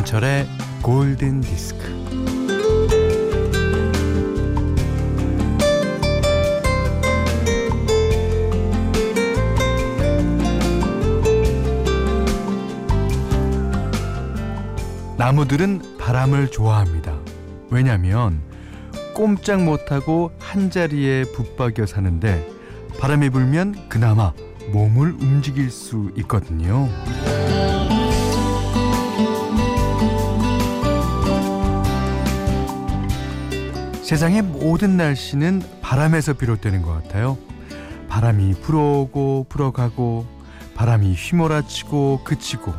김현철의 골든 디스크. 나무들은 바람을 좋아합니다. 왜냐면 꼼짝 못하고 한 자리에 붙박여 사는데 바람이 불면 그나마 몸을 움직일 수 있거든요. 세상의 모든 날씨는 바람에서 비롯되는 것 같아요. 바람이 불어오고 불어가고 바람이 휘몰아치고 그치고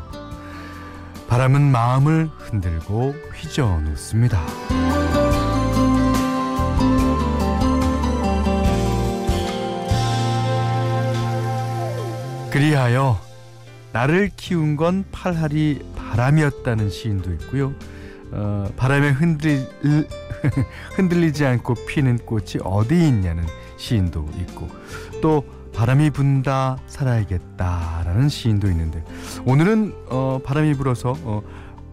바람은 마음을 흔들고 휘저어 놓습니다. 그리하여 나를 키운 건 팔할이 바람이었다는 시인도 있고요. 어, 바람에 흔들, 흔들리지 않고 피는 꽃이 어디 있냐는 시인도 있고 또 바람이 분다 살아야겠다라는 시인도 있는데 오늘은 어, 바람이 불어서 어,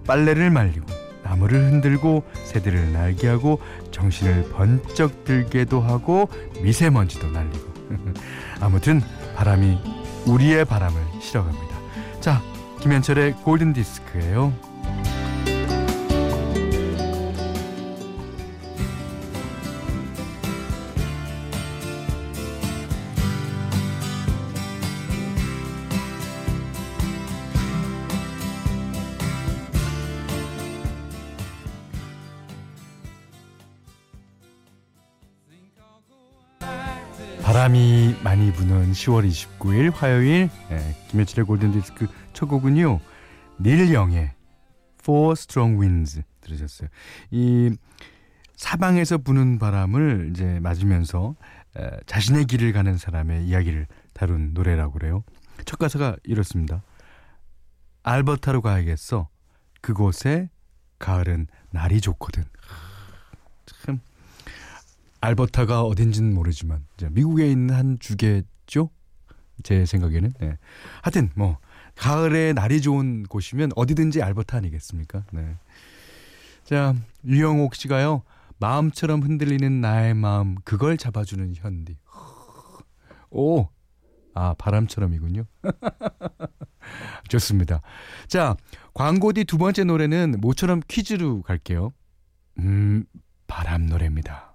빨래를 말리고 나무를 흔들고 새들을 날게 하고 정신을 번쩍 들게도 하고 미세먼지도 날리고 아무튼 바람이 우리의 바람을 실어갑니다. 자, 김현철의 골든 디스크예요. 바람이 많이 부는 10월 29일 화요일 네, 김현철의 골든디스크 첫 곡은요. 닐 영의 Four Strong Winds 들으셨어요. 이 사방에서 부는 바람을 이제 맞으면서 에, 자신의 길을 가는 사람의 이야기를 다룬 노래라고 그래요. 첫 가사가 이렇습니다. 알버타로 가야겠어. 그곳에 가을은 날이 좋거든. 참 알버타가 어딘지는 모르지만 미국에 있는 한 주겠죠? 제 생각에는. 네. 하여튼 뭐 가을에 날이 좋은 곳이면 어디든지 알버타 아니겠습니까? 네. 자, 유영옥 씨가요. 마음처럼 흔들리는 나의 마음 그걸 잡아주는 현디. 오. 아, 바람처럼이군요. 좋습니다. 자, 광고 뒤 두 번째 노래는 모처럼 퀴즈로 갈게요. 음, 바람 노래입니다.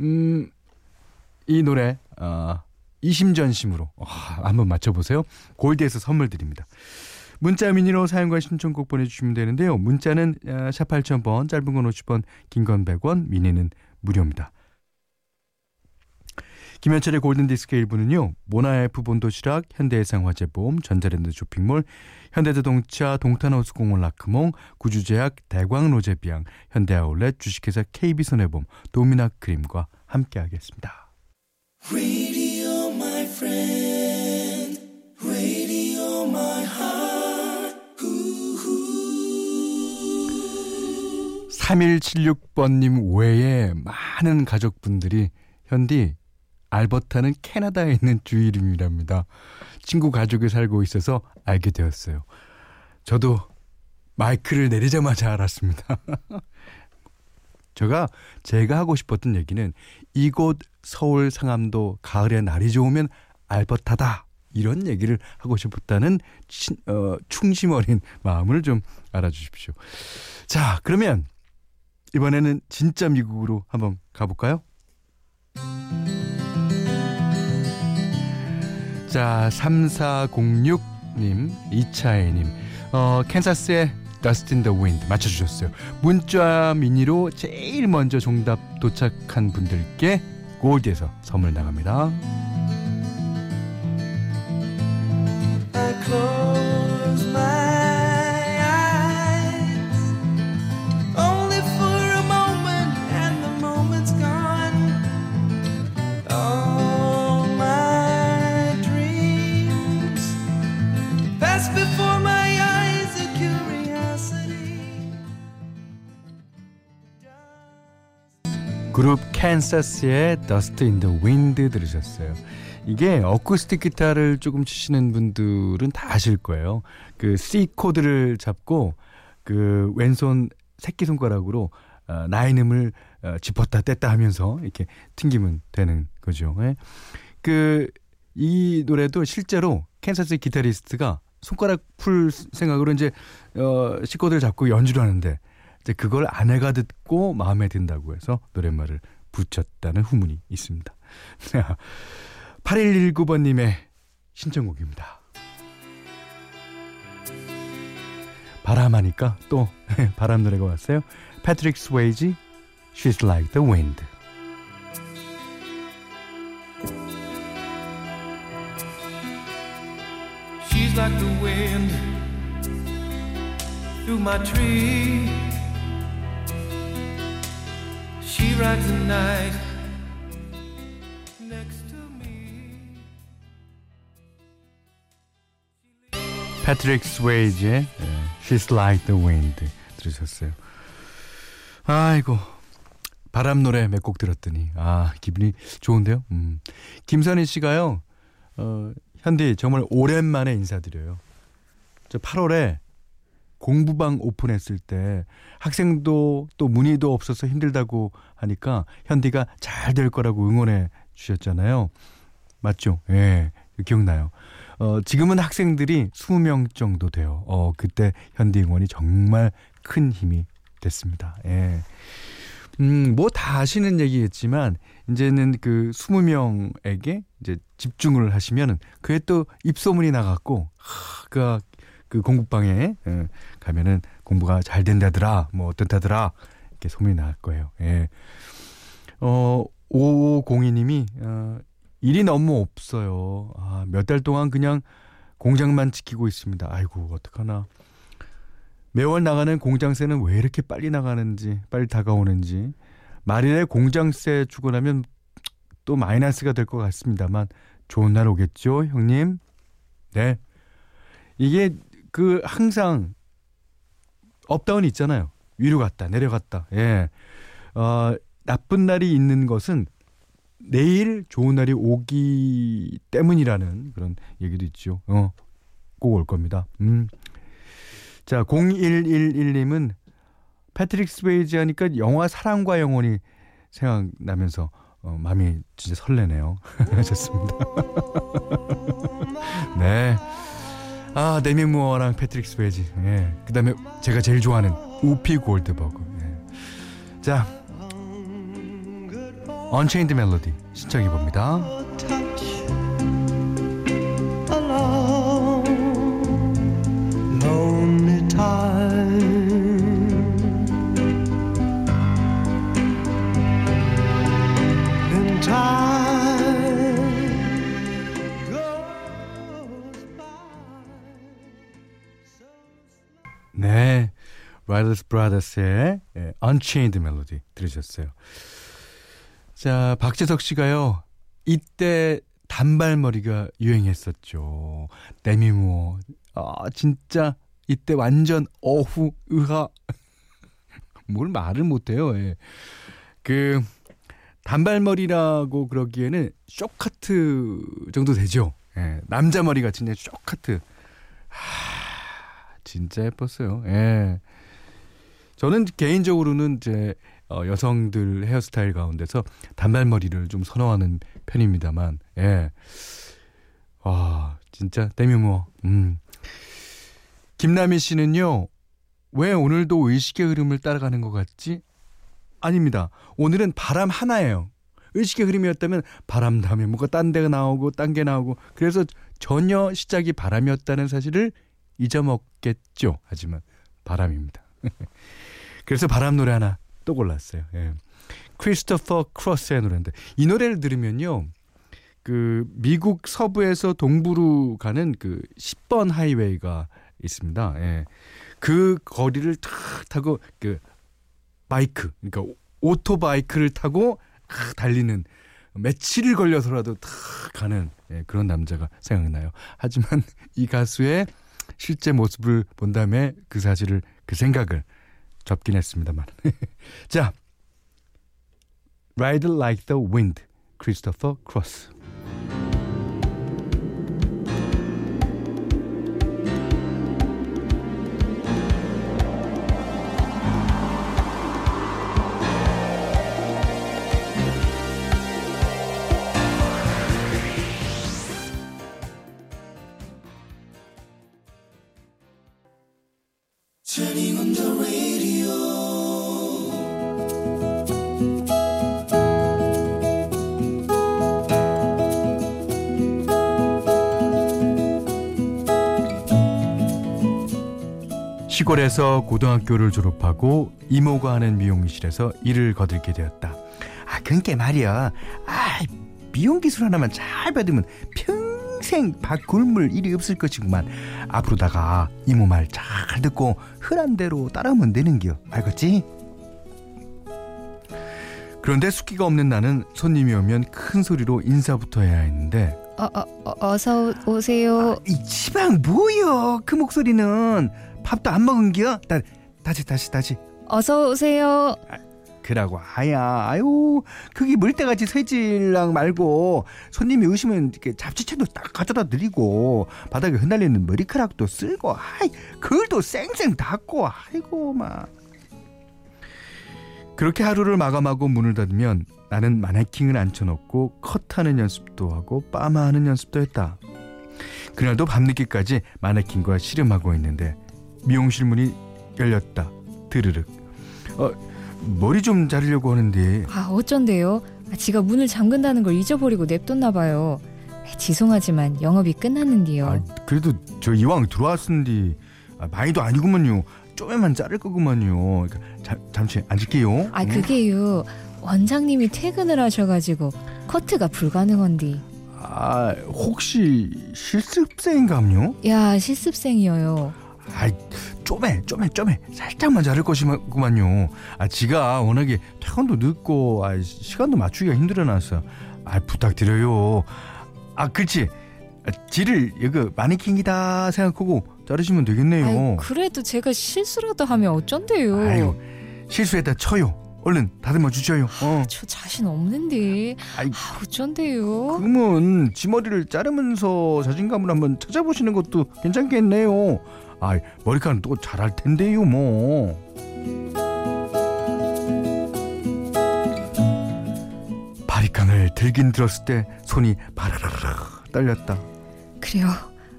음, 이 노래, 어, 이심전심으로 어, 한번 맞춰보세요. 골드에서 선물 드립니다. 문자 미니로 사용과 신청곡 보내주시면 되는데요. 문자는 어, 샵 8000번, 짧은 건 50원, 긴 건 100원, 미니는 무료입니다. 김현철의 골든디스크 일부는요. 모나에프 본도시락, 현대해상화재보험, 전자랜드 쇼핑몰, 현대자동차, 동탄호수공원 라크몽, 구주제약, 대광로제비앙, 현대아울렛, 주식회사 KB손해보험, 도미나크림과 함께하겠습니다. Radio, 3176번님 외에 많은 가족분들이 현디 알버타는 캐나다에 있는 주 이름이랍니다. 친구 가족이 살고 있어서 알게 되었어요. 저도 마이크를 내리자마자 알았습니다. 제가 제가 하고 싶었던 얘기는 이곳 서울 상암도 가을에 날이 좋으면 알버타다 이런 얘기를 하고 싶었다는 친, 어, 충심 어린 마음을 좀 알아주십시오. 자 그러면 이번에는 진짜 미국으로 한번 가볼까요? 자, 3406님, 이차혜님, 어, 캔사스의 Dust in the Wind 맞춰주셨어요. 문자 미니로 제일 먼저 정답 도착한 분들께 골드에서 선물 나갑니다. 캔사스의 Dust in the Wind 들으셨어요. 이게 어쿠스틱 기타를 조금 치시는 분들은 다 아실 거예요. 그 C 코드를 잡고 그 왼손 새끼 손가락으로 어, 나이름을 어, 짚었다 뗐다 하면서 이렇게 튕기면 되는 거죠. 예? 그이 노래도 실제로 캔사스 기타리스트가 손가락 풀 생각으로 이제 어 C 코드를 잡고 연주를 하는데 이제 그걸 아내가 듣고 마음에 든다고 해서 노랫말을 붙였다는 후문이 있습니다. 8119번님의 신청곡입니다. 바람하니까 또 바람 노래가 왔어요. 패트릭 스웨이지 She's Like the Wind. She rides the night next to me. 패트릭 스웨이지의 She's Like the Wind 들으셨어요. 아이고 바람 노래 몇 곡 들었더니 아 기분이 좋은데요. 음. 김선희 씨가요. 어, 현디 정말 오랜만에 인사드려요. 저 8월에 공부방 오픈했을 때 학생도 또 문의도 없어서 힘들다고 하니까 현디가 잘 될 거라고 응원해 주셨잖아요. 맞죠? 예. 네, 기억나요. 어, 지금은 학생들이 20명 정도 돼요. 어, 그때 현디 응원이 정말 큰 힘이 됐습니다. 예. 음, 뭐 다 아시는 얘기겠지만, 이제는 그 20명에게 이제 집중을 하시면은, 그에 또 입소문이 나갔고, 하, 그, 그 공부방에 예, 가면은 공부가 잘 된다더라, 뭐 어떻다더라, 이렇게 소문이 날 거예요. 예. 어, 5502님이, 어, 일이 너무 없어요. 아, 몇 달 동안 그냥 공장만 지키고 있습니다. 아이고, 어떡하나. 매월 나가는 공장세는 왜 이렇게 빨리 나가는지, 빨리 다가오는지. 말일에 공장세 주고 나면 또 마이너스가 될 것 같습니다만, 좋은 날 오겠죠, 형님? 네. 이게 그 항상 up down이 있잖아요. 위로 갔다, 내려갔다. 예. 어, 나쁜 날이 있는 것은 내일 좋은 날이 오기 때문이라는 그런 얘기도 있죠. 어, 꼭 올 겁니다. 음. 자, 0111님은 패트릭 스웨이지 하니까 영화 사랑과 영혼이 생각나면서 어, 마음이 진짜 설레네요. 좋습니다. 네. 아, 데미 무어랑 패트릭 스웨이지. 예. 그 다음에 제가 제일 좋아하는 우피 골드버그. 예. 자, Unchained Melody 신청해 봅니다. 네, Righteous Brothers의 Unchained Melody 들으셨어요. 자, 박재석 씨가요. 이때 단발머리가 유행했었죠. 데미무어. 아, 진짜 이때 완전 어후 으하 뭘 말을 못해요. 예. 그 단발머리라고 그러기에는 쇼카트 정도 되죠. 예. 남자 머리가 진짜 쇼카트. 하, 진짜 예뻤어요. 예. 저는 개인적으로는 이제 어, 여성들 헤어스타일 가운데서 단발머리를 좀 선호하는 편입니다만, 예. 와, 진짜, 데미모, 음. 김남희 씨는요, 왜 오늘도 의식의 흐름을 따라가는 것 같지? 아닙니다. 오늘은 바람 하나예요. 의식의 흐름이었다면 바람 다음에 뭐가 딴 데가 나오고 딴 게 나오고 그래서 전혀 시작이 바람이었다는 사실을 잊어먹겠죠. 하지만 바람입니다. 그래서 바람 노래 하나 또 골랐어요. 예. 크리스토퍼 크로스의 노래인데 이 노래를 들으면요. 그 미국 서부에서 동부로 가는 그 10번 하이웨이가 있습니다. 예. 그 거리를 탁 타고 그 바이크 그러니까 오토바이크를 타고 달리는 며칠을 걸려서라도 탁 가는 예, 그런 남자가 생각나요. 하지만 이 가수의 실제 모습을 본 다음에 그 사실을 그 생각을 접긴 했습니다만. 자, Ride Like the Wind, 크리스토퍼 크로스. 시골에서 고등학교를 졸업하고 이모가 하는 미용실에서 일을 거들게 되었다. 아, 그러니까 말이야. 아, 미용 기술 하나만 잘 받으면 평생 밥 굶을 일이 없을 것이구만. 앞으로다가 이모 말 잘 듣고 흔한 대로 따라하면 되는겨. 알겠지? 그런데 숙기가 없는 나는 손님이 오면 큰 소리로 인사부터 해야 했는데 어, 어, 어, 어서 오세요. 아, 이 지방 뭐여 그 목소리는 밥도 안 먹은겨? 다, 다시 다시 다시 어서 오세요. 그라고 아야 아유 그게 물때같이 새질랑 말고 손님이 오시면 이렇게 잡지채도 딱 가져다 드리고 바닥에 흩날리는 머리카락도 쓸고 아이 그걸도 쌩쌩 닦고 아이고 막 그렇게 하루를 마감하고 문을 닫으면 나는 마네킹을 앉혀놓고 컷하는 연습도 하고 빠마하는 연습도 했다. 그날도 밤늦게까지 마네킹과 씨름하고 있는데 미용실 문이 열렸다. 드르륵. 어, 머리 좀 자르려고 하는데 아, 어쩐데요? 아, 지가 문을 잠근다는 걸 잊어버리고 냅뒀나 봐요. 죄송하지만 영업이 끝났는데요. 아, 그래도 저 이왕 들어왔는데 아, 많이도 아니구먼요. 좀에만 자를 거구먼요. 그러니까 자, 잠시 앉을게요. 아, 응? 그게요. 원장님이 퇴근을 하셔가지고 커트가 불가능한디. 아, 혹시 실습생인가요? 야, 실습생이어요. 아이, 좀에, 좀에, 좀에 살짝만 자를 것이구만요. 아, 지가 워낙에 퇴근도 늦고 아, 시간도 맞추기가 힘들어놨어. 아, 부탁드려요. 아, 그렇지. 아, 지를 이거 마네킹이다 생각하고 자르시면 되겠네요. 아유, 그래도 제가 실수라도 하면 어쩐데요? 아유, 실수했다 쳐요. 얼른 다듬어 주셔요. 어. 저 자신 없는데. 아이, 아, 어쩐데요? 그러면 지 머리를 자르면서 자신감을 한번 찾아보시는 것도 괜찮겠네요. 아, 머리카락은 또 잘할 텐데요, 뭐. 바리깡을 들긴 들었을 때 손이 바르르르 떨렸다. 그래요.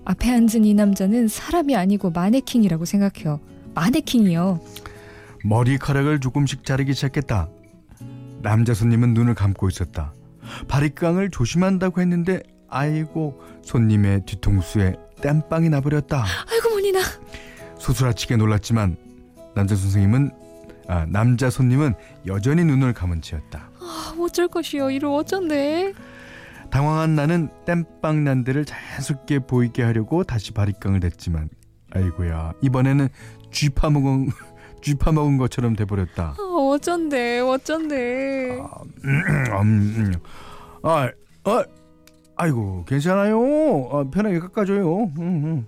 앞에 앉은 이 남자는 사람이 아니고 마네킹이라고 생각해요. 마네킹이요. 머리카락을 조금씩 자르기 시작했다. 남자 손님은 눈을 감고 있었다. 바리깡을 조심한다고 했는데 아이고 손님의 뒤통수에 땜빵이 나버렸다. 아이고 머니나. 소스라치게 놀랐지만 남자 선생님은 아, 남자 손님은 여전히 눈을 감은 채였다. 아, 어쩔 것이요. 이를 어쩐데? 당황한 나는 땜빵 난 데를 자연스럽게 보이게 하려고 다시 바리깡을 댔지만 아이고야 이번에는 쥐파 먹은 쥐파 먹은 것처럼 돼버렸다. 아, 어쩐데? 어쩐데? 음, 음. 아, 아, 아이고 괜찮아요. 아, 편하게 깎아줘요. 음, 음.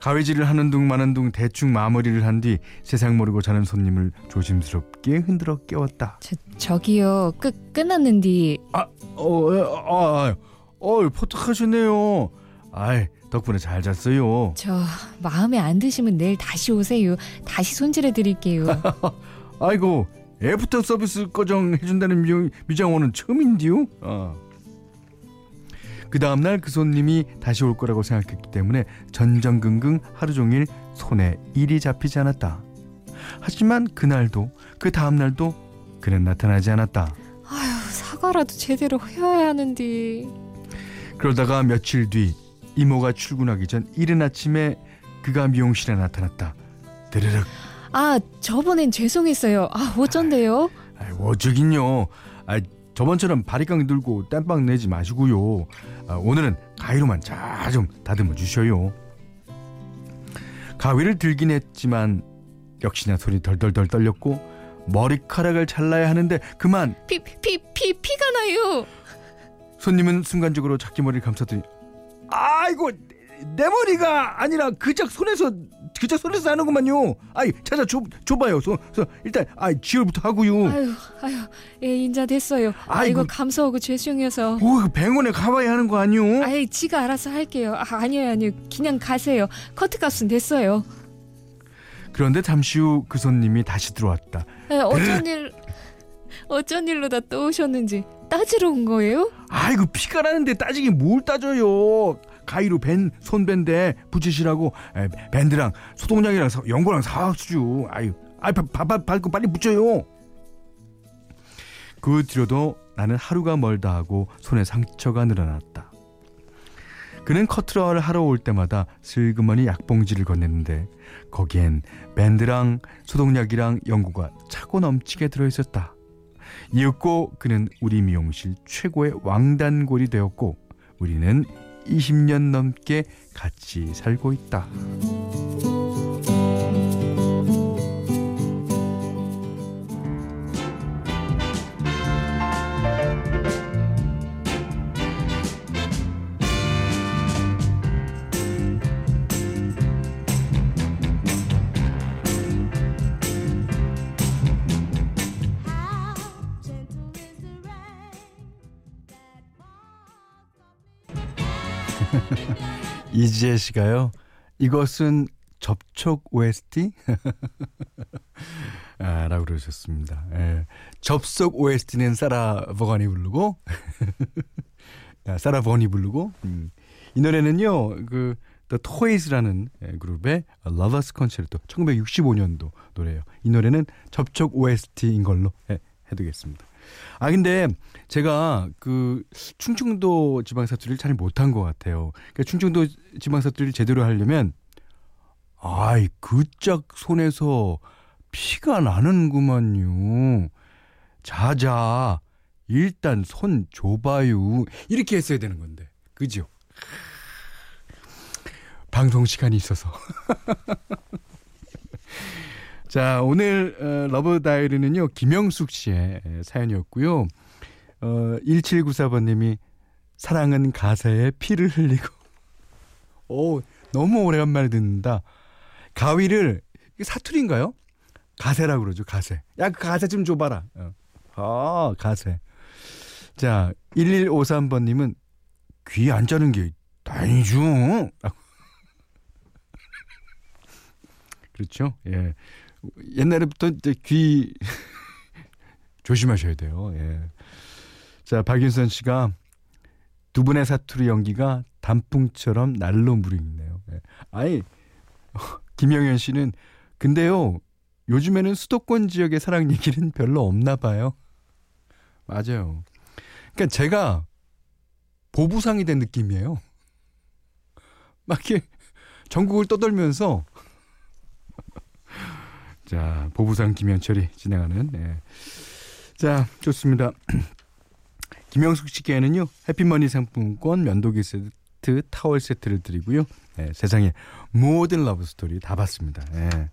가위질을 하는 둥 마는 둥 대충 마무리를 한 뒤 세상 모르고 자는 손님을 조심스럽게 흔들어 깨웠다. 저 저기요. 끝 끝났는디. 어, 어, 아, 어, 포탁하셨네요. 아이, 덕분에 잘 잤어요. 저 마음에 안 드시면 내일 다시 오세요. 다시 손질해 드릴게요. 아이고, 애프터 서비스 꺼정 해준다는 미, 미장원은 처음인데요. 어. 그 다음날 그 손님이 다시 올 거라고 생각했기 때문에 전전긍긍 하루 종일 손에 일이 잡히지 않았다. 하지만 그날도 그 다음날도 그는 나타나지 않았다. 아휴 사과라도 제대로 해야 하는디. 그러다가 며칠 뒤 이모가 출근하기 전 이른 아침에 그가 미용실에 나타났다. 드르륵. 아 저번엔 죄송했어요. 아 어쩐데요? 아, 어쩌긴요. 아, 저번처럼 바리깡 들고 땜빵 내지 마시고요. 아, 오늘은 가위로만 잘 좀 다듬어 주셔요. 가위를 들긴 했지만 역시나 손이 덜덜덜 떨렸고 머리카락을 잘라야 하는데 그만 피 피 피 피, 가 나요. 손님은 순간적으로 자기 머리를 감쌌더니 아이고 내 머리가 아니라 그짝 손에서 그짝 손에서 나는구만요. 아이 찾아 줘 줘봐요. 소, 소, 일단 아이 지혈부터 하고요. 아유 아유 예 인자 됐어요. 아이고. 아이고 감사하고 죄송해서. 오 병원에 가봐야 하는 거 아니요? 아이 지가 알아서 할게요. 아, 아니요 아니요 그냥 가세요. 커트 값은 됐어요. 그런데 잠시 후 그 손님이 다시 들어왔다. 에, 어쩐 일 어쩐 일로 다 또 오셨는지 따지러 온 거예요? 아이고 피가 나는데 따지긴 뭘 따져요. 가위로 밴 손밴데 붙이시라고 에, 밴드랑 소독약이랑 사, 연고랑 사왔죠. 아유, 아이 밟, 밟고 빨리 붙여요. 그 뒤로도 나는 하루가 멀다 하고 손에 상처가 늘어났다. 그는 커트러를 하러 올 때마다 슬그머니 약봉지를 건넸는데 거기엔 밴드랑 소독약이랑 연고가 차고 넘치게 들어있었다. 이윽고 그는 우리 미용실 최고의 왕단골이 되었고 우리는 20년 넘게 같이 살고 있다. 이지혜 씨가요. 이것은 접촉 OST? 아, 라고 그러셨습니다. 예. 접속 OST는 사라 버건이 부르고, 아, 사라 버건이 부르고, 음. 이 노래는요, 그, The Toys라는 예, 그룹의 Lovers Concerto 1965년도 노래예요. 이 노래는 접촉 OST인 걸로 해, 해두겠습니다. 아 근데 제가 그 충청도 지방 사투리를 잘 못한 것 같아요. 그러니까 충청도 지방 사투리를 제대로 하려면 아이 그짝 손에서 피가 나는구만요. 자자 일단 손 줘봐요. 이렇게 했어야 되는 건데 그죠? 방송 시간이 있어서. 자, 오늘 어, Love Diary는요. 김영숙 씨의 사연이었고요. 어, 1794번 님이 사랑은 가사에 피를 흘리고 오, 너무 오래간만에 듣는다. 가위를 사투리인가요? 가세라고 그러죠. 가세. 야, 그 가세 좀 줘봐라. 어. 아, 가세. 자, 1153번 님은 귀 안 자는 게 다행이죠. 그렇죠. 예. 옛날에부터 이제 귀 조심하셔야 돼요. 예. 자, 박윤선 씨가 두 분의 사투리 연기가 단풍처럼 날로 무르익네요. 예. 아니, 김영현 씨는 근데요, 요즘에는 수도권 지역의 사랑 얘기는 별로 없나 봐요. 맞아요. 그러니까 제가 보부상이 된 느낌이에요. 막 이렇게 전국을 떠돌면서 자, 보부상 김현철이 진행하는 네. 자, 좋습니다. 김영숙 씨께는요. 해피머니 상품권 면도기 세트 타월 세트를 드리고요. 네, 세상에 모든 러브 스토리 다 봤습니다. 네.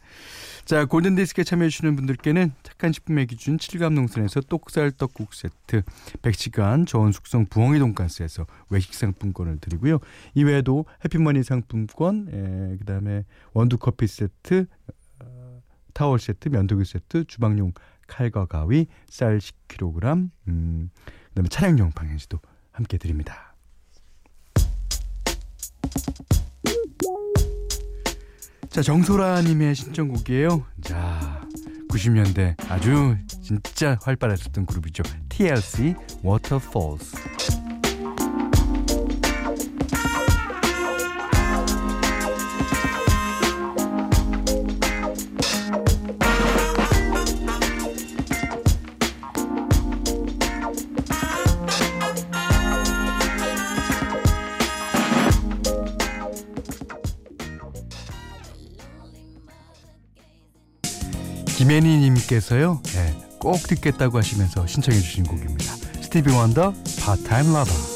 자, 골든 디스크에 참여해 주시는 분들께는 착한 식품의 기준 칠갑농산에서 똑살 떡국 세트, 100시간 저온 숙성 부엉이 돈가스에서 외식 상품권을 드리고요. 이외에도 해피머니 상품권, 예, 그 다음에 원두 커피 세트, 타월 세트, 면도기 세트, 주방용 칼과 가위, 쌀 10kg, 음, 그다음에 차량용 방향지도 함께 드립니다. 자, 정소라님의 신청곡이에요. 자, 90년대 아주 진짜 활발했었던 그룹이죠. TLC Waterfalls. 김혜니님께서요, 네, 꼭 듣겠다고 하시면서 신청해주신 곡입니다. 스티비 원더, 파타임 러버.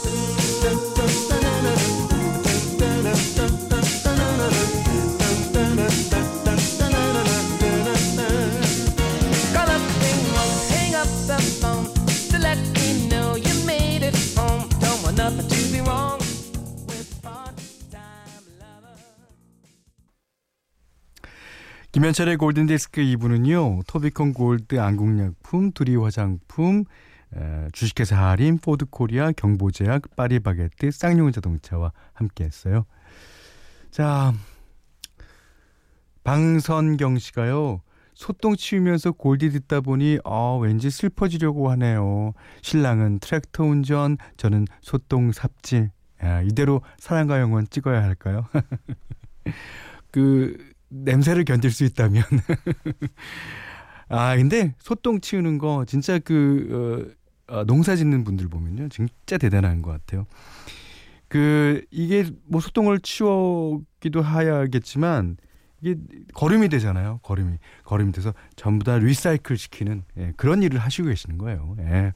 김현철의 골든디스크 2부는요. 토비콘 골드 안국약품, 두리 화장품, 에, 주식회사 할인, 포드코리아, 경보제약, 파리바게트, 쌍용 자동차와 함께했어요. 자, 방선경 씨가요. 소똥 치우면서 골디 듣다 보니 어, 왠지 슬퍼지려고 하네요. 신랑은 트랙터 운전, 저는 소똥 삽질. 아, 이대로 사랑과 영혼 찍어야 할까요? 그 냄새를 견딜 수 있다면. 아 근데 소똥 치우는 거 진짜 그 어, 어, 농사 짓는 분들 보면요 진짜 대단한 것 같아요. 그 이게 뭐 소똥을 치워기도 해야겠지만 이게 거름이 되잖아요. 거름이 거름이 돼서 전부 다 리사이클 시키는 예, 그런 일을 하시고 계시는 거예요. 예.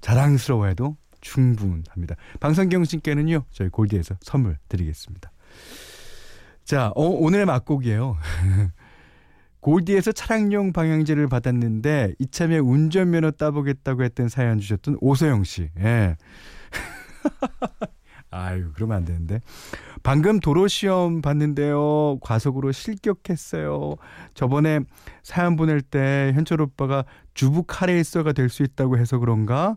자랑스러워해도 충분합니다. 방성경 씨께는요 저희 골디에서 선물 드리겠습니다. 자 어, 오늘의 맛곡이에요. 골디에서 차량용 방향제를 받았는데 이참에 운전면허 따보겠다고 했던 사연 주셨던 오소영 씨. 예. 아유, 그러면 안 되는데. 방금 도로 시험 봤는데요. 과속으로 실격했어요. 저번에 사연 보낼 때 현철 오빠가 주부 카레이서가 될 수 있다고 해서 그런가?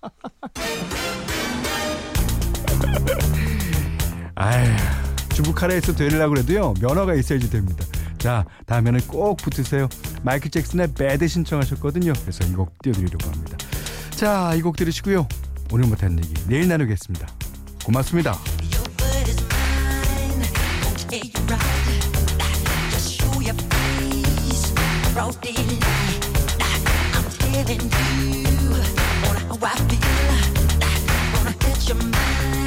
중국 카레에서 되려고 해도요 면허가 있어야지 됩니다. 자 다음에는 꼭 붙으세요. 마이클 잭슨의 배드 신청하셨거든요. 그래서 이 곡 띄워드리려고 합니다. 자 이 곡 들으시고요. 오늘 못한 얘기 내일 나누겠습니다. 고맙습니다. your mind